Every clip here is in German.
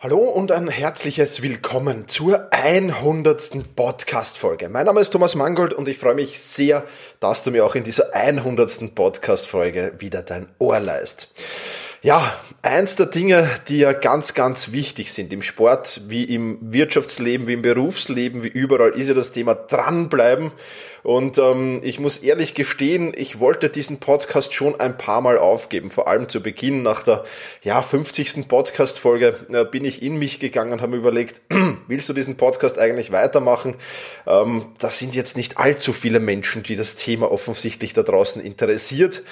Hallo und ein herzliches Willkommen zur 100. Podcast-Folge. Mein Name ist Thomas Mangold und ich freue mich sehr, dass du mir auch in dieser 100. Podcast-Folge wieder dein Ohr leist. Ja, eins der Dinge, die ja ganz, ganz wichtig sind im Sport, wie im Wirtschaftsleben, wie im Berufsleben, wie überall, ist ja das Thema dranbleiben. Und ähm, ich muss ehrlich gestehen, ich wollte diesen Podcast schon ein paar Mal aufgeben. Vor allem zu Beginn, nach der ja, 50. Podcast-Folge, äh, bin ich in mich gegangen und habe überlegt, willst du diesen Podcast eigentlich weitermachen? Ähm, da sind jetzt nicht allzu viele Menschen, die das Thema offensichtlich da draußen interessiert.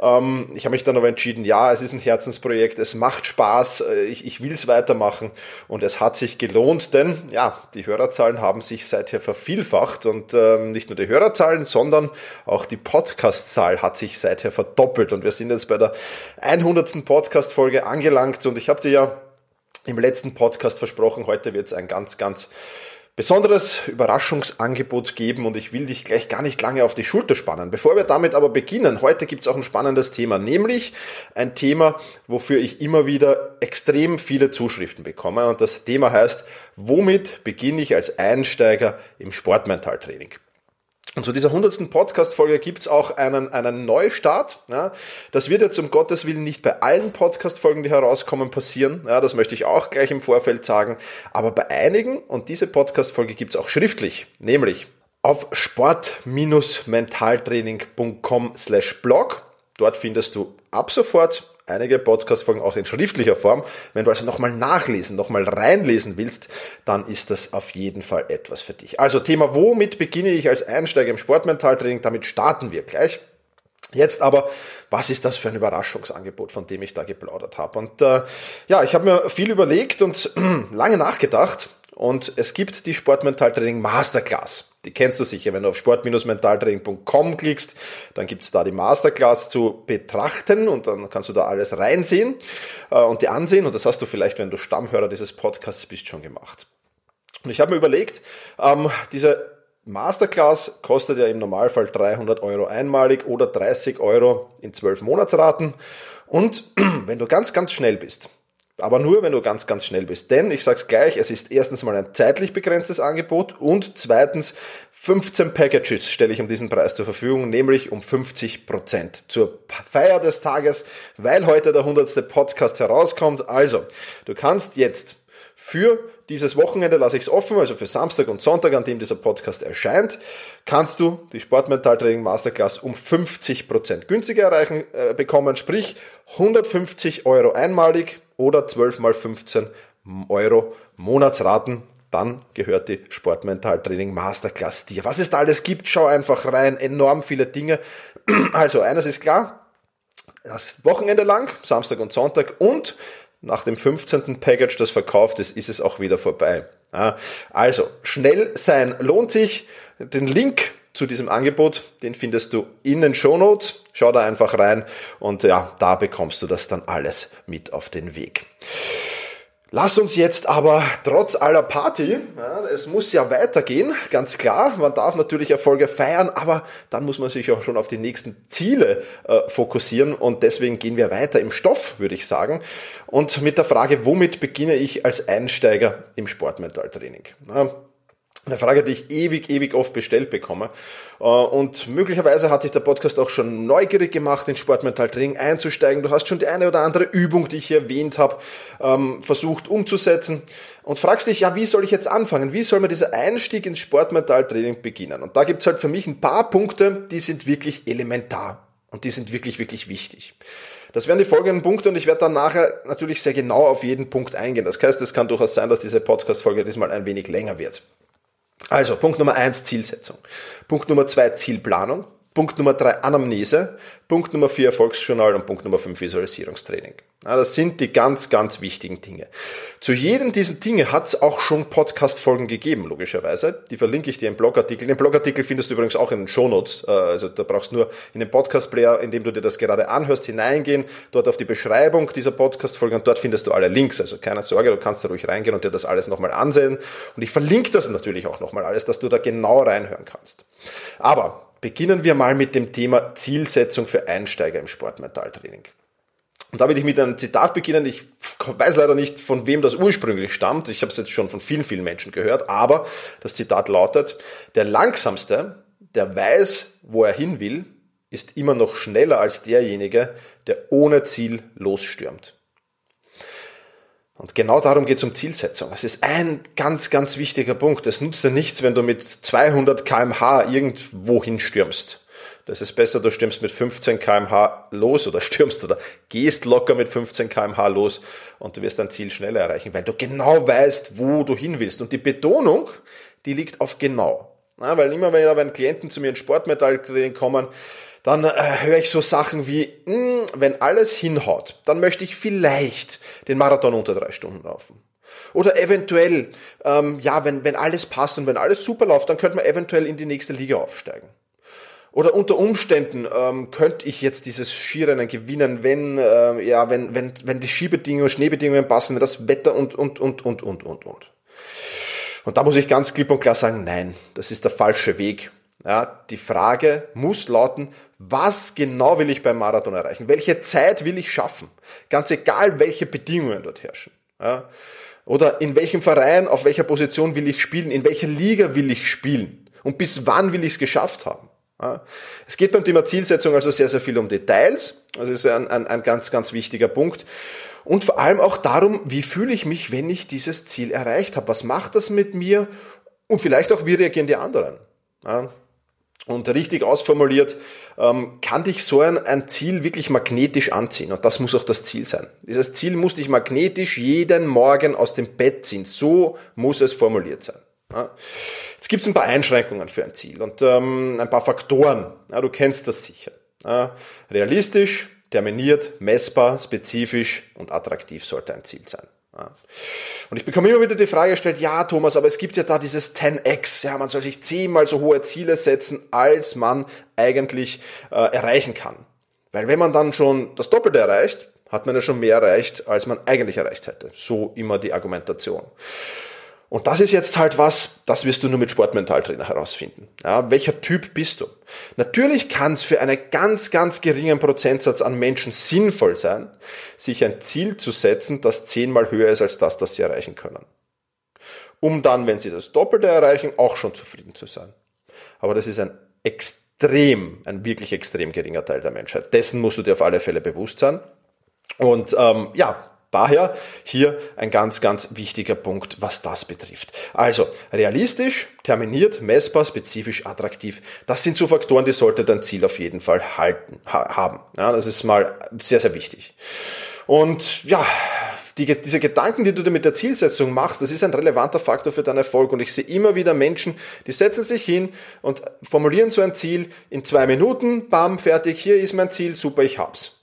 Ähm, ich habe mich dann aber entschieden, ja, es ist ein Herzensprojekt, es macht Spaß, äh, ich, ich will es weitermachen und es hat sich gelohnt, denn ja, die Hörerzahlen haben sich seither vervielfacht und ähm, nicht nur die Hörerzahlen, sondern auch die Podcastzahl hat sich seither verdoppelt und wir sind jetzt bei der 100. Podcast-Folge angelangt und ich habe dir ja im letzten Podcast versprochen, heute wird es ein ganz, ganz besonderes Überraschungsangebot geben und ich will dich gleich gar nicht lange auf die Schulter spannen. Bevor wir damit aber beginnen, heute gibt es auch ein spannendes Thema, nämlich ein Thema, wofür ich immer wieder extrem viele Zuschriften bekomme und das Thema heißt, womit beginne ich als Einsteiger im Sportmentaltraining? Und zu dieser hundertsten Podcast-Folge gibt's auch einen, einen Neustart. Ja. Das wird jetzt um Gottes Willen nicht bei allen Podcast-Folgen, die herauskommen, passieren. Ja, das möchte ich auch gleich im Vorfeld sagen. Aber bei einigen, und diese Podcast-Folge gibt's auch schriftlich, nämlich auf sport-mentaltraining.com slash blog. Dort findest du ab sofort einige Podcast-Folgen auch in schriftlicher Form. Wenn du also nochmal nachlesen, nochmal reinlesen willst, dann ist das auf jeden Fall etwas für dich. Also Thema, womit beginne ich als Einsteiger im Sportmentaltraining? Damit starten wir gleich. Jetzt aber, was ist das für ein Überraschungsangebot, von dem ich da geplaudert habe? Und äh, ja, ich habe mir viel überlegt und lange nachgedacht und es gibt die Sportmentaltraining Masterclass. Die kennst du sicher, wenn du auf sport-mentaltraining.com klickst, dann gibt es da die Masterclass zu betrachten und dann kannst du da alles reinsehen äh, und dir ansehen und das hast du vielleicht, wenn du Stammhörer dieses Podcasts bist, schon gemacht. Und ich habe mir überlegt, ähm, diese Masterclass kostet ja im Normalfall 300 Euro einmalig oder 30 Euro in 12 Monatsraten. Und wenn du ganz, ganz schnell bist, aber nur, wenn du ganz, ganz schnell bist. Denn, ich sag's gleich, es ist erstens mal ein zeitlich begrenztes Angebot und zweitens 15 Packages stelle ich um diesen Preis zur Verfügung, nämlich um 50 Prozent zur Feier des Tages, weil heute der 100. Podcast herauskommt. Also, du kannst jetzt für dieses Wochenende lasse ich es offen, also für Samstag und Sonntag, an dem dieser Podcast erscheint, kannst du die Sportmentaltraining Masterclass um 50% günstiger erreichen äh, bekommen, sprich 150 Euro einmalig oder 12 mal 15 Euro Monatsraten. Dann gehört die Sportmentaltraining Masterclass dir. Was es da alles gibt, schau einfach rein. Enorm viele Dinge. Also eines ist klar, das Wochenende lang, Samstag und Sonntag und nach dem 15. Package, das verkauft ist, ist es auch wieder vorbei. Also, schnell sein lohnt sich. Den Link zu diesem Angebot, den findest du in den Show Notes. Schau da einfach rein und ja, da bekommst du das dann alles mit auf den Weg. Lass uns jetzt aber trotz aller Party, ja, es muss ja weitergehen, ganz klar. Man darf natürlich Erfolge feiern, aber dann muss man sich auch schon auf die nächsten Ziele äh, fokussieren und deswegen gehen wir weiter im Stoff, würde ich sagen. Und mit der Frage, womit beginne ich als Einsteiger im Sportmentaltraining? Eine Frage, die ich ewig, ewig oft bestellt bekomme. Äh, und möglicherweise hat dich der Podcast auch schon neugierig gemacht, in Sportmentaltraining einzusteigen. Du hast schon die eine oder andere Übung, die ich hier erwähnt habe, ähm, versucht umzusetzen und fragst dich, ja, wie soll ich jetzt anfangen? Wie soll man dieser Einstieg ins Sportmentaltraining beginnen? Und da gibt es halt für mich ein paar Punkte, die sind wirklich elementar und die sind wirklich, wirklich wichtig. Das wären die folgenden Punkte und ich werde dann nachher natürlich sehr genau auf jeden Punkt eingehen. Das heißt, es kann durchaus sein, dass diese Podcast-Folge diesmal ein wenig länger wird. Also Punkt Nummer eins Zielsetzung. Punkt Nummer zwei Zielplanung. Punkt Nummer drei Anamnese, Punkt Nummer vier Erfolgsjournal und Punkt Nummer fünf Visualisierungstraining. Ja, das sind die ganz, ganz wichtigen Dinge. Zu jedem dieser Dinge hat es auch schon Podcast-Folgen gegeben, logischerweise. Die verlinke ich dir im Blogartikel. Den Blogartikel findest du übrigens auch in den Shownotes. Äh, also da brauchst du nur in den Podcast-Player, in dem du dir das gerade anhörst, hineingehen, dort auf die Beschreibung dieser Podcast-Folge und dort findest du alle Links. Also keine Sorge, du kannst da ruhig reingehen und dir das alles nochmal ansehen. Und ich verlinke das natürlich auch nochmal alles, dass du da genau reinhören kannst. Aber beginnen wir mal mit dem Thema Zielsetzung für Einsteiger im Sportmentaltraining. Und da will ich mit einem Zitat beginnen. Ich weiß leider nicht, von wem das ursprünglich stammt. Ich habe es jetzt schon von vielen, vielen Menschen gehört. Aber das Zitat lautet, der Langsamste, der weiß, wo er hin will, ist immer noch schneller als derjenige, der ohne Ziel losstürmt. Und genau darum geht es um Zielsetzung. Es ist ein ganz, ganz wichtiger Punkt. Es nutzt dir nichts, wenn du mit 200 kmh irgendwo hinstürmst. Das ist besser, du stürmst mit 15 kmh los oder stürmst oder gehst locker mit 15 kmh los und du wirst dein Ziel schneller erreichen, weil du genau weißt, wo du hin willst. Und die Betonung, die liegt auf genau. Ja, weil immer wenn, wenn Klienten zu mir in Sportmetalltraining kommen, dann äh, höre ich so Sachen wie, mh, hm, wenn alles hinhaut, dann möchte ich vielleicht den Marathon unter drei Stunden laufen. Oder eventuell, ähm, ja, wenn, wenn alles passt und wenn alles super läuft, dann könnte man eventuell in die nächste Liga aufsteigen. Oder unter Umständen ähm, könnte ich jetzt dieses Skirennen gewinnen, wenn, äh, ja, wenn, wenn, wenn die Skibedingungen, Schneebedingungen passen, wenn das Wetter und, und, und, und, und, und, und. Und da muss ich ganz klipp und klar sagen, nein, das ist der falsche Weg. Ja, die Frage muss lauten, was genau will ich beim Marathon erreichen? Welche Zeit will ich schaffen? Ganz egal, welche Bedingungen dort herrschen. Ja, oder in welchem Verein, auf welcher Position will ich spielen? In welcher Liga will ich spielen? Und bis wann will ich es geschafft haben? Es geht beim Thema Zielsetzung also sehr, sehr viel um Details. Das ist ein, ein, ein ganz, ganz wichtiger Punkt. Und vor allem auch darum, wie fühle ich mich, wenn ich dieses Ziel erreicht habe? Was macht das mit mir? Und vielleicht auch, wie reagieren die anderen? Und richtig ausformuliert, ähm, kann dich so ein, ein Ziel wirklich magnetisch anziehen. Und das muss auch das Ziel sein. Dieses Ziel muss dich magnetisch jeden Morgen aus dem Bett ziehen. So muss es formuliert sein. Jetzt gibt es ein paar Einschränkungen für ein Ziel und ähm, ein paar Faktoren. Ja, du kennst das sicher. Ja, realistisch, terminiert, messbar, spezifisch und attraktiv sollte ein Ziel sein. Und ich bekomme immer wieder die Frage gestellt, ja Thomas, aber es gibt ja da dieses 10x, ja, man soll sich zehnmal so hohe Ziele setzen, als man eigentlich äh, erreichen kann. Weil wenn man dann schon das Doppelte erreicht, hat man ja schon mehr erreicht, als man eigentlich erreicht hätte. So immer die Argumentation. Und das ist jetzt halt was, das wirst du nur mit Sportmentaltrainer herausfinden. Ja, welcher Typ bist du? Natürlich kann es für einen ganz, ganz geringen Prozentsatz an Menschen sinnvoll sein, sich ein Ziel zu setzen, das zehnmal höher ist als das, das sie erreichen können. Um dann, wenn sie das Doppelte erreichen, auch schon zufrieden zu sein. Aber das ist ein extrem, ein wirklich extrem geringer Teil der Menschheit. Dessen musst du dir auf alle Fälle bewusst sein. Und ähm, ja, Daher hier ein ganz, ganz wichtiger Punkt, was das betrifft. Also realistisch, terminiert, messbar, spezifisch, attraktiv. Das sind so Faktoren, die sollte dein Ziel auf jeden Fall halten, ha haben. Ja, das ist mal sehr, sehr wichtig. Und ja, die, diese Gedanken, die du dir mit der Zielsetzung machst, das ist ein relevanter Faktor für deinen Erfolg. Und ich sehe immer wieder Menschen, die setzen sich hin und formulieren so ein Ziel in zwei Minuten, bam, fertig, hier ist mein Ziel, super, ich hab's.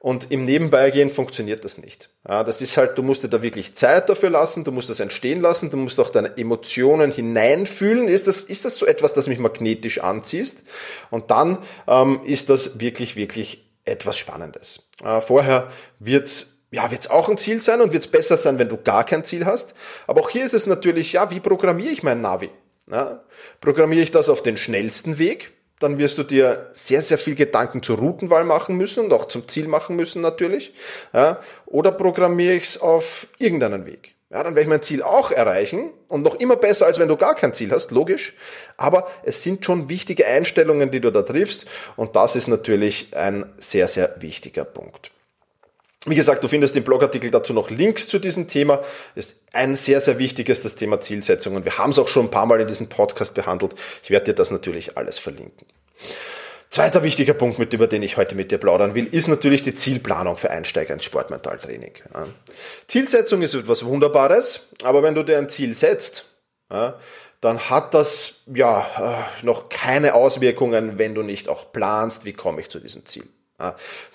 Und im Nebenbeigehen funktioniert das nicht. Das ist halt, du musst dir da wirklich Zeit dafür lassen, du musst das entstehen lassen, du musst auch deine Emotionen hineinfühlen. Ist das, ist das so etwas, das mich magnetisch anziehst? Und dann ähm, ist das wirklich, wirklich etwas Spannendes. Äh, vorher wird's ja, wird's auch ein Ziel sein und wird's besser sein, wenn du gar kein Ziel hast. Aber auch hier ist es natürlich, ja, wie programmiere ich mein Navi? Ja, programmiere ich das auf den schnellsten Weg? Dann wirst du dir sehr, sehr viel Gedanken zur Routenwahl machen müssen und auch zum Ziel machen müssen natürlich. Ja, oder programmiere ich es auf irgendeinen Weg. Ja, dann werde ich mein Ziel auch erreichen und noch immer besser, als wenn du gar kein Ziel hast, logisch. Aber es sind schon wichtige Einstellungen, die du da triffst und das ist natürlich ein sehr, sehr wichtiger Punkt. Wie gesagt, du findest im Blogartikel dazu noch Links zu diesem Thema. Das ist ein sehr, sehr wichtiges, das Thema Zielsetzung. Und wir haben es auch schon ein paar Mal in diesem Podcast behandelt. Ich werde dir das natürlich alles verlinken. Zweiter wichtiger Punkt, mit über den ich heute mit dir plaudern will, ist natürlich die Zielplanung für Einsteiger ins Sportmentaltraining. Zielsetzung ist etwas Wunderbares, aber wenn du dir ein Ziel setzt, dann hat das ja äh, noch keine Auswirkungen, wenn du nicht auch planst, wie komme ich zu diesem Ziel.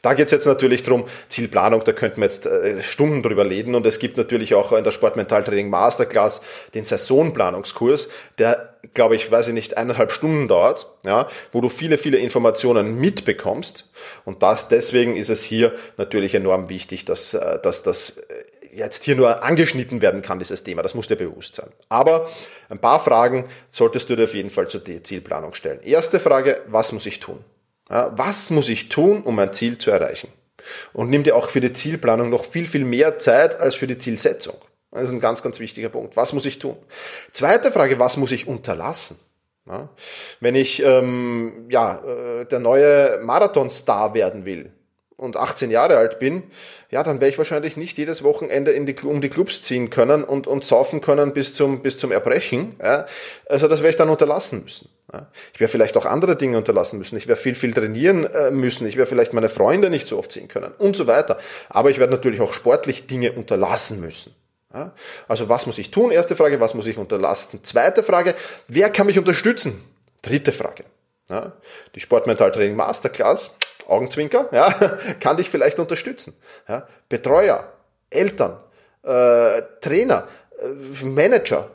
Da geht es jetzt natürlich drum Zielplanung, da könnten wir jetzt äh, Stunden drüber reden und es gibt natürlich auch in der Sportmentaltraining Masterclass den Saisonplanungskurs, der, glaube ich, weiß ich nicht, eineinhalb Stunden dauert, ja, wo du viele, viele Informationen mitbekommst und das, deswegen ist es hier natürlich enorm wichtig, dass, äh, dass das jetzt hier nur angeschnitten werden kann, dieses Thema. Das muss dir bewusst sein. Aber ein paar Fragen solltest du dir auf jeden Fall zur Zielplanung stellen. Erste Frage, was muss ich tun? Was muss ich tun, um mein Ziel zu erreichen? Und nimm dir auch für die Zielplanung noch viel, viel mehr Zeit als für die Zielsetzung. Das ist ein ganz, ganz wichtiger Punkt. Was muss ich tun? Zweite Frage, was muss ich unterlassen? Ja, wenn ich ähm, ja, äh, der neue Marathonstar werden will, und 18 Jahre alt bin, ja, dann werde ich wahrscheinlich nicht jedes Wochenende in die, um die Clubs ziehen können und, und saufen können bis zum, bis zum Erbrechen. Ja. Also das werde ich dann unterlassen müssen. Ich werde vielleicht auch andere Dinge unterlassen müssen. Ich werde viel, viel trainieren äh, müssen. Ich werde vielleicht meine Freunde nicht so oft sehen können und so weiter. Aber ich werde natürlich auch sportlich Dinge unterlassen müssen. Also was muss ich tun? Erste Frage, was muss ich unterlassen? Zweite Frage, wer kann mich unterstützen? Dritte Frage. Ja, die Sportmentaltraining Masterclass, Augenzwinker, ja, kann dich vielleicht unterstützen. Ja, Betreuer, Eltern, äh, Trainer, äh, Manager,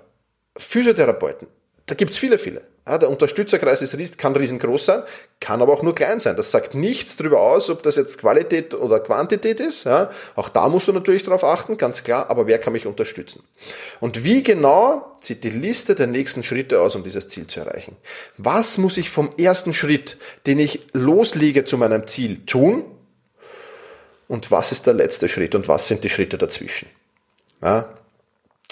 Physiotherapeuten, da gibt's viele, viele. Ja, der Unterstützerkreis ist, kann riesengroß sein, kann aber auch nur klein sein. Das sagt nichts darüber aus, ob das jetzt Qualität oder Quantität ist. Ja, auch da musst du natürlich darauf achten, ganz klar, aber wer kann mich unterstützen? Und wie genau sieht die Liste der nächsten Schritte aus, um dieses Ziel zu erreichen? Was muss ich vom ersten Schritt, den ich loslege zu meinem Ziel, tun? Und was ist der letzte Schritt und was sind die Schritte dazwischen? Ja,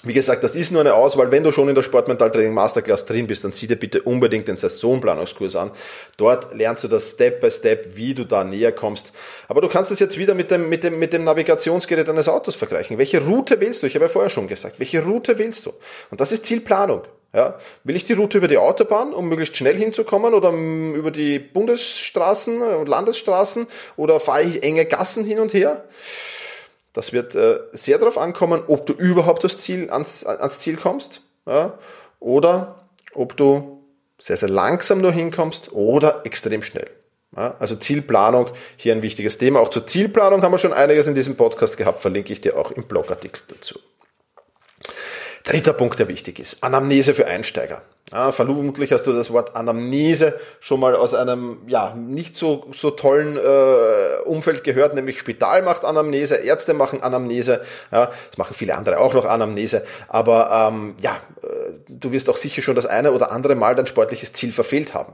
wie gesagt, das ist nur eine Auswahl. Wenn du schon in der Sportmentaltraining Masterclass drin bist, dann sieh dir bitte unbedingt den Saisonplanungskurs an. Dort lernst du das Step by Step, wie du da näher kommst. Aber du kannst es jetzt wieder mit dem, mit dem, mit dem Navigationsgerät deines Autos vergleichen. Welche Route wählst du? Ich habe ja vorher schon gesagt. Welche Route wählst du? Und das ist Zielplanung. Ja, will ich die Route über die Autobahn, um möglichst schnell hinzukommen oder über die Bundesstraßen und Landesstraßen oder fahre ich enge Gassen hin und her? Das wird äh, sehr darauf ankommen, ob du überhaupt das Ziel, ans, ans Ziel kommst ja, oder ob du sehr, sehr langsam nur hinkommst oder extrem schnell. Ja, also Zielplanung, hier ein wichtiges Thema. Auch zur Zielplanung haben wir schon einiges in diesem Podcast gehabt, verlinke ich dir auch im Blogartikel dazu. Dritter Punkt, der wichtig ist, Anamnese für Einsteiger. Ja, vermutlich hast du das Wort Anamnese schon mal aus einem ja nicht so so tollen äh, Umfeld gehört, nämlich Spital macht Anamnese, Ärzte machen Anamnese, ja, das machen viele andere auch noch Anamnese, aber ähm, ja, äh, du wirst auch sicher schon das eine oder andere Mal dein sportliches Ziel verfehlt haben.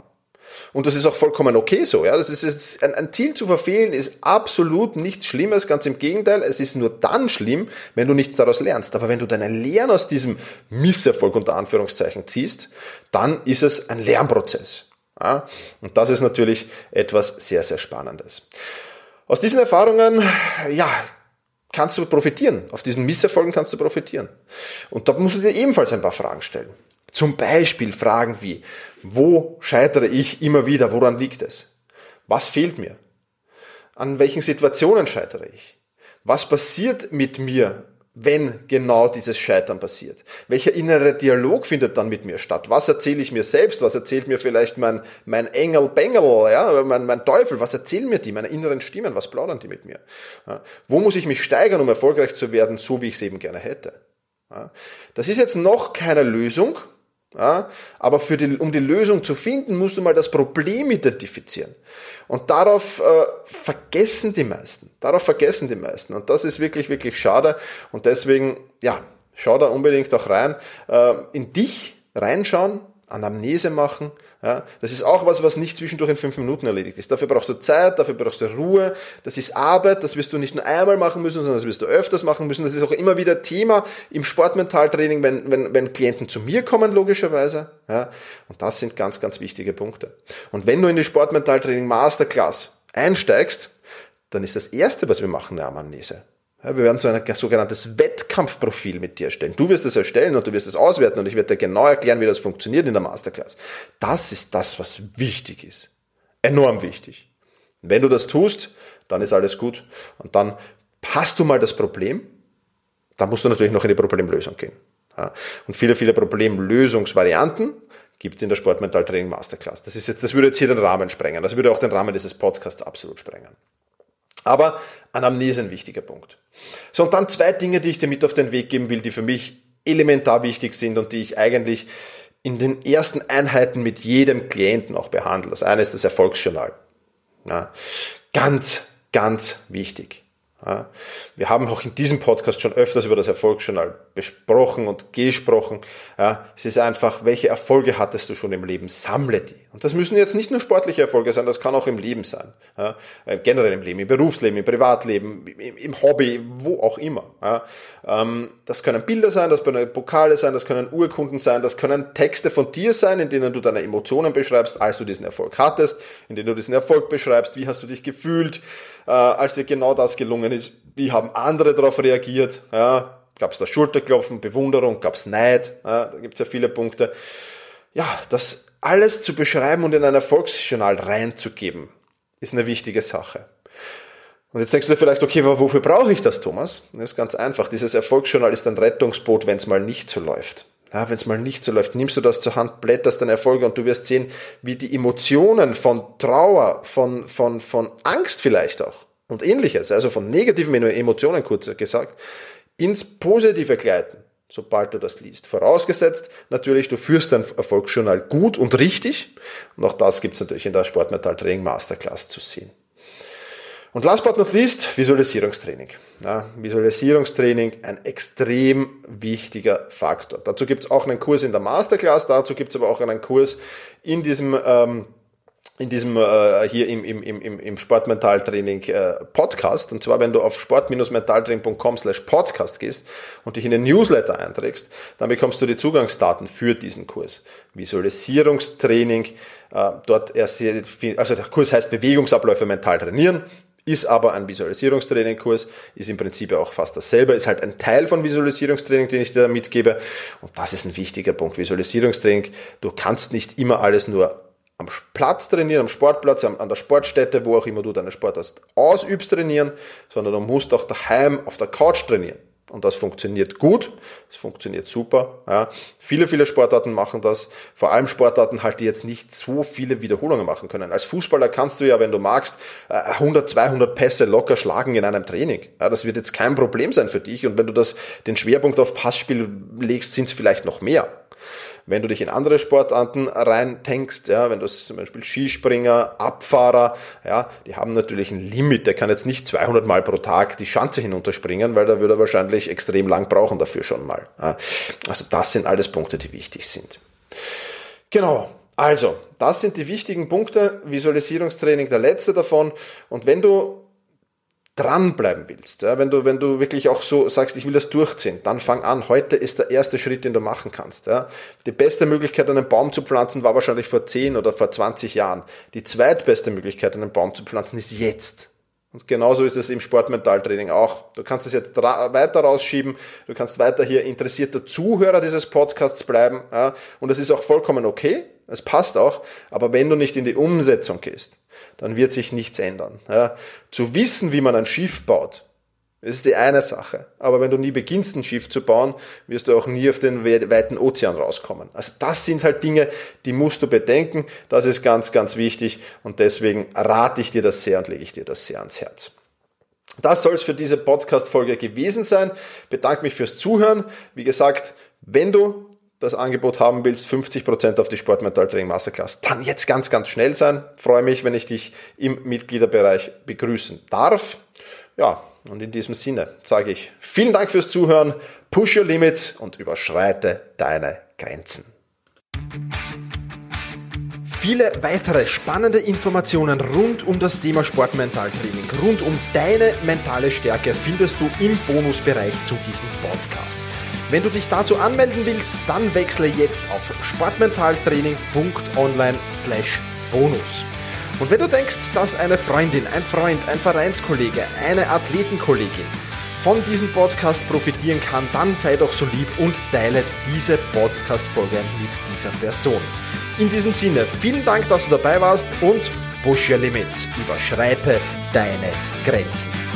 Und das ist auch vollkommen okay so. Ja, das ist jetzt, ein, ein Ziel zu verfehlen ist absolut nichts Schlimmes. Ganz im Gegenteil. Es ist nur dann schlimm, wenn du nichts daraus lernst. Aber wenn du deine Lehren aus diesem Misserfolg unter Anführungszeichen ziehst, dann ist es ein Lernprozess. Ja, und das ist natürlich etwas sehr, sehr Spannendes. Aus diesen Erfahrungen, ja, kannst du profitieren. Auf diesen Misserfolgen kannst du profitieren. Und da musst du dir ebenfalls ein paar Fragen stellen. Zum Beispiel Fragen wie, wo scheitere ich immer wieder? Woran liegt es? Was fehlt mir? An welchen Situationen scheitere ich? Was passiert mit mir, wenn genau dieses Scheitern passiert? Welcher innere Dialog findet dann mit mir statt? Was erzähle ich mir selbst? Was erzählt mir vielleicht mein, mein Engel Bengel, ja, mein, mein Teufel? Was erzählen mir die, meine inneren Stimmen? Was plaudern die mit mir? Ja, wo muss ich mich steigern, um erfolgreich zu werden, so wie ich es eben gerne hätte? Ja, das ist jetzt noch keine Lösung, ja, aber für die, um die Lösung zu finden, musst du mal das Problem identifizieren. Und darauf äh, vergessen die meisten. Darauf vergessen die meisten. Und das ist wirklich, wirklich schade. Und deswegen, ja, schau da unbedingt auch rein. Äh, in dich reinschauen, Anamnese machen. Ja, das ist auch was, was nicht zwischendurch in fünf Minuten erledigt ist. Dafür brauchst du Zeit, dafür brauchst du Ruhe. Das ist Arbeit, das wirst du nicht nur einmal machen müssen, sondern das wirst du öfters machen müssen. Das ist auch immer wieder Thema im Sportmentaltraining, wenn, wenn, wenn Klienten zu mir kommen, logischerweise. Ja, und das sind ganz, ganz wichtige Punkte. Und wenn du in die Sportmentaltraining Masterclass einsteigst, dann ist das erste, was wir machen, eine Anamnese. Wir werden so ein sogenanntes Wettkampfprofil mit dir erstellen. Du wirst es erstellen und du wirst es auswerten und ich werde dir genau erklären, wie das funktioniert in der Masterclass. Das ist das, was wichtig ist. Enorm wichtig. Wenn du das tust, dann ist alles gut und dann hast du mal das Problem, dann musst du natürlich noch in die Problemlösung gehen. Und viele, viele Problemlösungsvarianten gibt es in der Sportmentaltraining Masterclass. Das ist jetzt, das würde jetzt hier den Rahmen sprengen. Das würde auch den Rahmen dieses Podcasts absolut sprengen. Aber Anamnese ein wichtiger Punkt. So, und dann zwei Dinge, die ich dir mit auf den Weg geben will, die für mich elementar wichtig sind und die ich eigentlich in den ersten Einheiten mit jedem Klienten auch behandle. Das eine ist das Erfolgsjournal. Ja, ganz, ganz wichtig. Wir haben auch in diesem Podcast schon öfters über das Erfolgsjournal besprochen und gesprochen. Es ist einfach, welche Erfolge hattest du schon im Leben? Sammle die. Und das müssen jetzt nicht nur sportliche Erfolge sein, das kann auch im Leben sein. Äh, generell im Leben, im Berufsleben, im Privatleben, im, Hobby, wo auch immer. Ähm, das können Bilder sein, das können Pokale sein, das können Urkunden sein, das können Texte von dir sein, in denen du deine Emotionen beschreibst, als du diesen Erfolg hattest, in denen du diesen Erfolg beschreibst, wie hast du dich gefühlt, äh, als dir genau das gelungen ist, wie haben andere darauf reagiert, ja, gab es da Schulterklopfen, Bewunderung, gab es Neid, ja, da gibt es ja viele Punkte. Ja, das alles zu beschreiben und in ein Erfolgsjournal reinzugeben, ist eine wichtige Sache. Und jetzt denkst du dir vielleicht, okay, wofür brauche ich das, Thomas? Das ist ganz einfach. Dieses Erfolgsjournal ist ein Rettungsboot, wenn es mal nicht so läuft. Ja, wenn es mal nicht so läuft, nimmst du das zur Hand, blätterst deine Erfolge und du wirst sehen, wie die Emotionen von Trauer, von, von, von Angst vielleicht auch und ähnliches, also von negativen Emotionen kurz gesagt, ins Positive gleiten, sobald du das liest. Vorausgesetzt natürlich, du führst dein Erfolgsjournal gut und richtig. Und auch das gibt es natürlich in der Sportmetall Training Masterclass zu sehen. Und last but not least, Visualisierungstraining. Ja, Visualisierungstraining, ein extrem wichtiger Faktor. Dazu gibt es auch einen Kurs in der Masterclass, dazu gibt es aber auch einen Kurs in diesem ähm, in diesem äh, hier im, im, im, im Sportmentaltraining äh, Podcast. Und zwar, wenn du auf sport-mentaltraining.com slash podcast gehst und dich in den Newsletter einträgst, dann bekommst du die Zugangsdaten für diesen Kurs. Visualisierungstraining, äh, dort erst, also der Kurs heißt Bewegungsabläufe mental trainieren ist aber ein Visualisierungstraining-Kurs, ist im Prinzip auch fast dasselbe, ist halt ein Teil von Visualisierungstraining, den ich dir mitgebe. Und das ist ein wichtiger Punkt. Visualisierungstraining, du kannst nicht immer alles nur am Platz trainieren, am Sportplatz, an der Sportstätte, wo auch immer du deine Sportart ausübst, trainieren, sondern du musst auch daheim auf der Couch trainieren. Und das funktioniert gut, das funktioniert super. Ja. Viele, viele Sportarten machen das. Vor allem Sportarten halt, die jetzt nicht so viele Wiederholungen machen können. Als Fußballer kannst du ja, wenn du magst, 100, äh, 200 Pässe locker schlagen in einem Training. Ja, das wird jetzt kein Problem sein für dich. Und wenn du das, den Schwerpunkt auf Passspiel legst, sind es vielleicht noch mehr. Wenn du dich in andere Sportarten reintankst, ja, wenn du zum Beispiel Skispringer, Abfahrer, ja, die haben natürlich ein Limit. Der kann jetzt nicht 200 Mal pro Tag die Schanze hinunterspringen, weil da würde er wahrscheinlich extrem lang brauchen dafür schon mal. Also das sind alles Punkte, die wichtig sind. Genau. Also, das sind die wichtigen Punkte. Visualisierungstraining, der letzte davon. Und wenn du dranbleiben willst, ja, wenn du, wenn du wirklich auch so sagst, ich will das durchziehen, dann fang an. Heute ist der erste Schritt, den du machen kannst. Ja. Die beste Möglichkeit, einen Baum zu pflanzen, war wahrscheinlich vor 10 oder vor 20 Jahren. Die zweitbeste Möglichkeit, einen Baum zu pflanzen, ist jetzt. Und genauso ist es im Sportmentaltraining auch. Du kannst es jetzt weiter rausschieben, du kannst weiter hier interessierter Zuhörer dieses Podcasts bleiben. Ja, und das ist auch vollkommen okay, es passt auch, aber wenn du nicht in die Umsetzung gehst, dann wird sich nichts ändern. Ja, zu wissen, wie man ein Schiff baut, ist die eine Sache. Aber wenn du nie beginnst, ein Schiff zu bauen, wirst du auch nie auf den weiten Ozean rauskommen. Also das sind halt Dinge, die musst du bedenken. Das ist ganz, ganz wichtig. Und deswegen rate ich dir das sehr und lege ich dir das sehr ans Herz. Das soll es für diese Podcast-Folge gewesen sein. Bedanke mich fürs Zuhören. Wie gesagt, wenn du das Angebot haben willst, 50% auf die Sportmental Training Masterclass, dann jetzt ganz, ganz schnell sein. Freue mich, wenn ich dich im Mitgliederbereich begrüßen darf. Ja, und in diesem Sinne sage ich vielen Dank fürs Zuhören, push your limits und überschreite deine Grenzen. Viele weitere spannende Informationen rund um das Thema Sportmentaltraining, rund um deine mentale Stärke findest du im Bonusbereich zu diesem Podcast. Wenn du dich dazu anmelden willst, dann wechsle jetzt auf sportmentaltraining.online/bonus. Und wenn du denkst, dass eine Freundin, ein Freund, ein Vereinskollege, eine Athletenkollegin von diesem Podcast profitieren kann, dann sei doch so lieb und teile diese Podcast-Folge mit dieser Person. In diesem Sinne, vielen Dank, dass du dabei warst und push your limits, überschreite deine Grenzen.